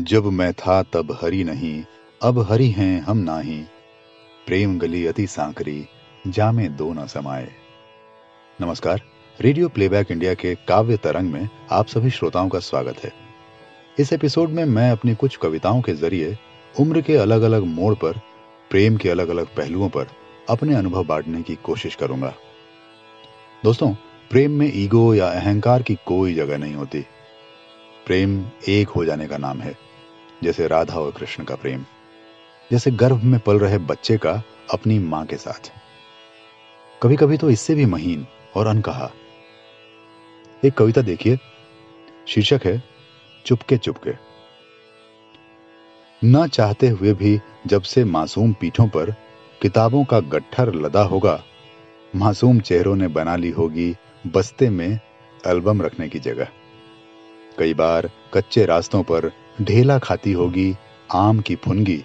जब मैं था तब हरी नहीं, अब हरी हैं हम नाही। प्रेम गली अति सांकरी, जामे दो न समाए नमस्कार, रेडियो प्लेबैक इंडिया के काव्य तरंग में आप सभी श्रोताओं का स्वागत है। इस एपिसोड में मैं अपनी कुछ कविताओं के ज़रिए उम्र के अलग अलग मोड़ पर, प्रेम के अलग अलग पहलुओं पर अपने अनुभव बांटने की कोशिश करूँगा। दोस्तों, प्रेम में ईगो या अहंकार की कोई जगह नहीं होती। प्रेम एक हो जाने का नाम है। जैसे राधा और कृष्ण का प्रेम, जैसे गर्भ में पल रहे बच्चे का अपनी माँ के साथ। कभी कभी तो इससे भी महीन और अनकहा। एक कविता देखिए। शीर्षक है, चुपके चुपके। न चाहते हुए भी जब से मासूम पीठों पर किताबों का गट्ठर लदा होगा, मासूम चेहरों ने बना ली होगी बस्ते में एल्बम रखने की जगह। कई बार कच्चे रास्तों पर ढेला खाती होगी, आम की फुनगी,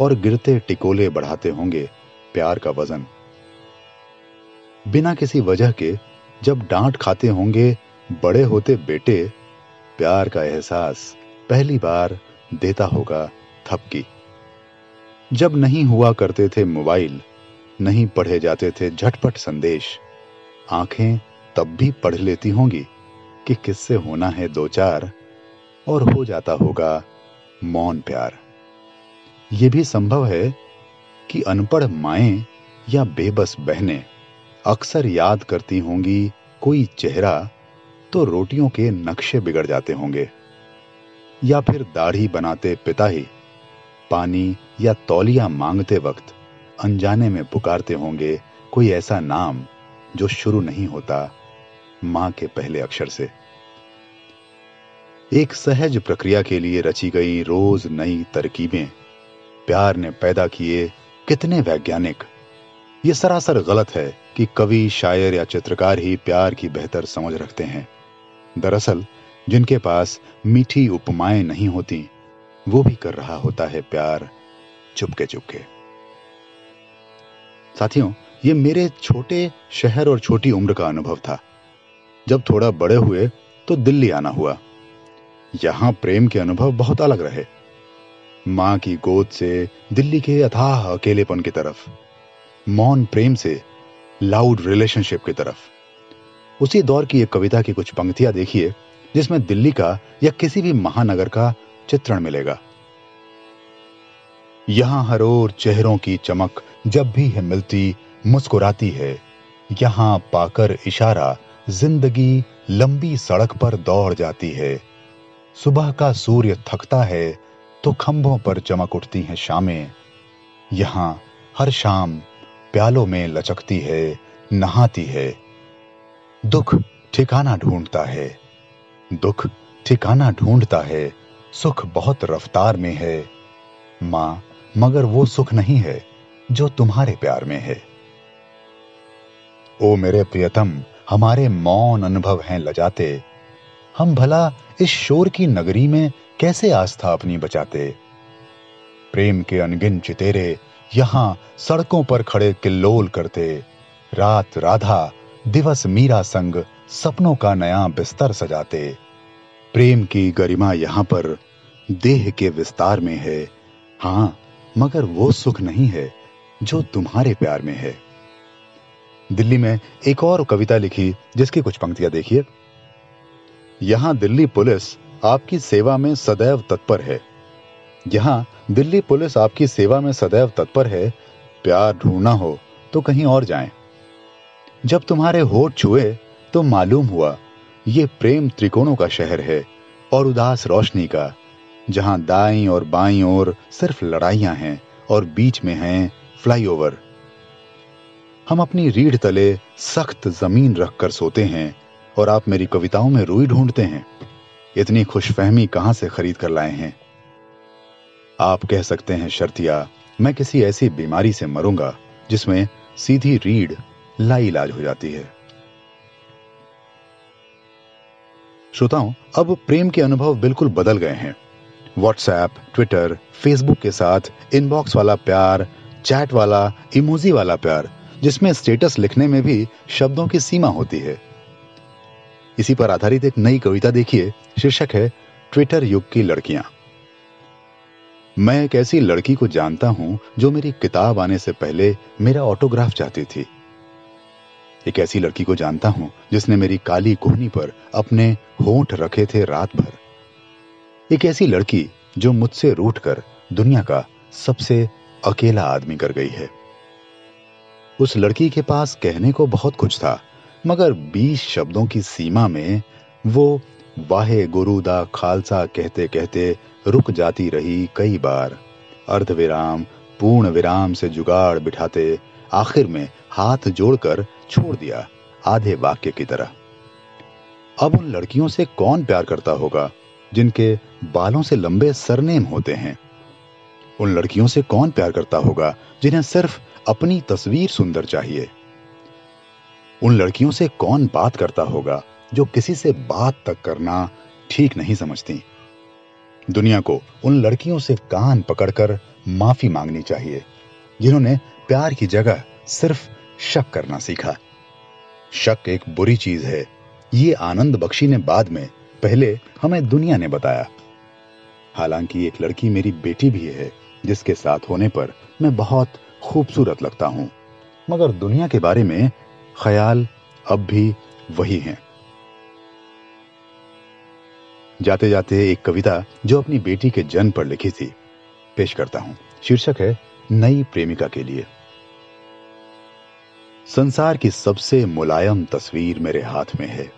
और गिरते टिकोले बढ़ाते होंगे प्यार का वज़न। बिना किसी वजह के जब डांट खाते होंगे बड़े होते बेटे, प्यार का एहसास पहली बार देता होगा थपकी। जब नहीं हुआ करते थे मोबाइल, नहीं पढ़े जाते थे झटपट संदेश, आँखें तब भी पढ़ लेती होंगी। कि किससे होना है दो चार, और हो जाता होगा मौन प्यार। यह भी संभव है कि अनपढ़ माएँ या बेबस बहनें अक्सर याद करती होंगी कोई चेहरा तो रोटियों के नक्शे बिगड़ जाते होंगे, या फिर दाढ़ी बनाते पिता ही पानी या तौलिया मांगते वक्त अनजाने में पुकारते होंगे कोई ऐसा नाम जो शुरू नहीं होता माँ के पहले अक्षर से। एक सहज प्रक्रिया के लिए रची गई रोज नई तरकीबें, प्यार ने पैदा किए कितने वैज्ञानिक। ये सरासर गलत है कि कवि, शायर या चित्रकार ही प्यार की बेहतर समझ रखते हैं। दरअसल, जिनके पास मीठी उपमाएँ नहीं होती, वो भी कर रहा होता है प्यार चुपके चुपके। साथियों, ये मेरे छोटे शहर और छोटी उम्र का अनुभव था। जब थोड़ा बड़े हुए तो दिल्ली आना हुआ। यहाँ प्रेम के अनुभव बहुत अलग रहे। माँ की गोद से दिल्ली के अथाह अकेलेपन की तरफ़, मौन प्रेम से लाउड रिलेशनशिप की तरफ़। उसी दौर की एक कविता की कुछ पंक्तियाँ देखिए, जिसमें दिल्ली का या किसी भी महानगर का चित्रण मिलेगा। यहाँ हर ओर चेहरों की चमक जब भी है मिलती, मुस्कुराती है। यहाँ पाकर इशारा ज़िंदगी लंबी सड़क पर दौड़ जाती है। सुबह का सूर्य थकता है तो खंभों पर चमक उठती हैं शामें। यहाँ हर शाम प्यालों में लचकती है, नहाती है। दुख ठिकाना ढूंढता है। दुख ठिकाना ढूंढता है, सुख बहुत रफ्तार में है। माँ, मगर वो सुख नहीं है, जो तुम्हारे प्यार में है। ओ मेरे प्रियतम हमारे मौन अनुभव हैं लजाते। हम भला इस शोर की नगरी में कैसे आस्था अपनी बचाते? प्रेम के अनगिन चितेरे यहाँ सड़कों पर खड़े किल्लोल करते। रात राधा, दिवस मीरा संग सपनों का नया बिस्तर सजाते। प्रेम की गरिमा यहाँ पर देह के विस्तार में है। हाँ, मगर वो सुख नहीं है जो तुम्हारे प्यार में है। दिल्ली में एक और कविता लिखी, जिसकी कुछ पंक्तियाँ देखिए। यहाँ दिल्ली पुलिस आपकी सेवा में सदैव तत्पर है। यहाँ दिल्ली पुलिस आपकी सेवा में सदैव तत्पर है। प्यार ढूंढना हो तो कहीं और जाएँ। जब तुम्हारे होठ छुए तो मालूम हुआ, ये प्रेम त्रिकोणों का शहर है और उदास रोशनी का, जहाँ दाई और बाई और सिर्फ़ लड़ाइयाँ हैं और बीच में हैं फ्लाईओवर। हम अपनी रीढ़ तले सख्त ज़मीन रखकर सोते हैं और आप मेरी कविताओं में रुई ढूंढते हैं। इतनी खुशफहमी कहाँ से खरीद कर लाए हैं? आप कह सकते हैं, शर्तिया, मैं किसी ऐसी बीमारी से मरूँगा जिसमें सीधी रीढ़ लाइलाज हो जाती है। श्रोताओं, अब प्रेम के अनुभव बिल्कुल बदल गए हैं। व्हाट्सएप ट्विटर फेसबुक के साथ इनबॉक्स वाला प्यार चैट वाला इमोजी वाला प्यार जिसमें स्टेटस लिखने में भी शब्दों की सीमा होती है। इसी पर आधारित एक नई कविता देखिए। शीर्षक है, ट्विटर युग की लड़कियाँ। मैं एक ऐसी लड़की को जानता हूँ जो मेरी किताब आने से पहले मेरा ऑटोग्राफ चाहती थी। एक ऐसी लड़की को जानता हूँ जिसने मेरी काली कोहनी पर अपने होंठ रखे थे रात भर। एक ऐसी लड़की जो मुझसे रूठकर दुनिया का सबसे अकेला आदमी कर गई है। उस लड़की के पास कहने को बहुत कुछ था, मगर बीस शब्दों की सीमा में वो वाहे गुरुदा खालसा कहते कहते रुक जाती रही कई बार। अर्ध विराम पूर्ण विराम से जुगाड़ बिठाते आखिर में हाथ जोड़कर छोड़ दिया आधे वाक्य की तरह। अब उन लड़कियों से कौन प्यार करता होगा, जिनके बालों से लंबे सरनेम होते हैं? उन लड़कियों से कौन प्यार करता होगा, जिन्हें सिर्फ़ अपनी तस्वीर सुंदर चाहिए। उन लड़कियों से कौन बात करता होगा जो किसी से बात तक करना ठीक नहीं समझती? दुनिया को उन लड़कियों से कान पकड़कर माफ़ी मांगनी चाहिए, जिन्होंने प्यार की जगह सिर्फ़ शक करना सीखा। शक एक बुरी चीज़ है। ये आनंद बख्शी ने बाद में पहले हमें दुनिया ने बताया। हालाँकि एक लड़की मेरी बेटी भी है, जिसके साथ होने पर मैं बहुत खूबसूरत लगता हूँ। मगर दुनिया के बारे में ख्याल अब भी वही हैं। जाते जाते एक कविता जो अपनी बेटी के जन्म पर लिखी थी, पेश करता हूँ। शीर्षक है, नई प्रेमिका के लिए। संसार की सबसे मुलायम तस्वीर मेरे हाथ में है।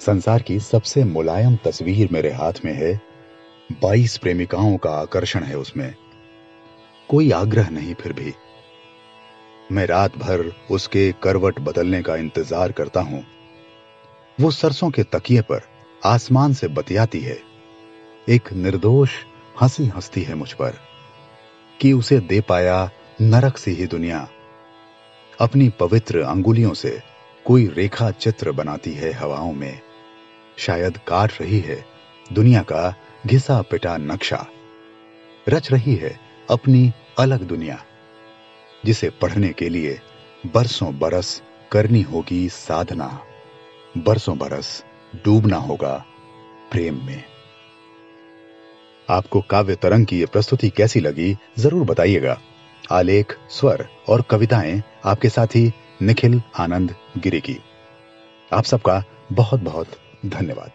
संसार की सबसे मुलायम तस्वीर मेरे हाथ में है। बाईस प्रेमिकाओं का आकर्षण है उसमें। कोई आग्रह नहीं फिर भी। मैं रात भर उसके करवट बदलने का इंतज़ार करता हूँ। वो सरसों के तकिए पर आसमान से बतियाती है। एक निर्दोष हँसी हंसती है मुझ पर कि उसे दे पाया नरक सी ही दुनिया। अपनी पवित्र अंगुलियों से कोई रेखा चित्र बनाती है हवाओं में। शायद काट रही है दुनिया का घिसा पिटा नक्शा। रच रही है अपनी अलग दुनिया, जिसे पढ़ने के लिए बरसों बरस करनी होगी साधना, बरसों बरस डूबना होगा प्रेम में। आपको काव्य तरंग की यह प्रस्तुति कैसी लगी, ज़रूर बताइएगा। आलेख, स्वर और कविताएँ आपके साथी निखिल आनंद गिरी की आप सबका बहुत बहुत धन्यवाद।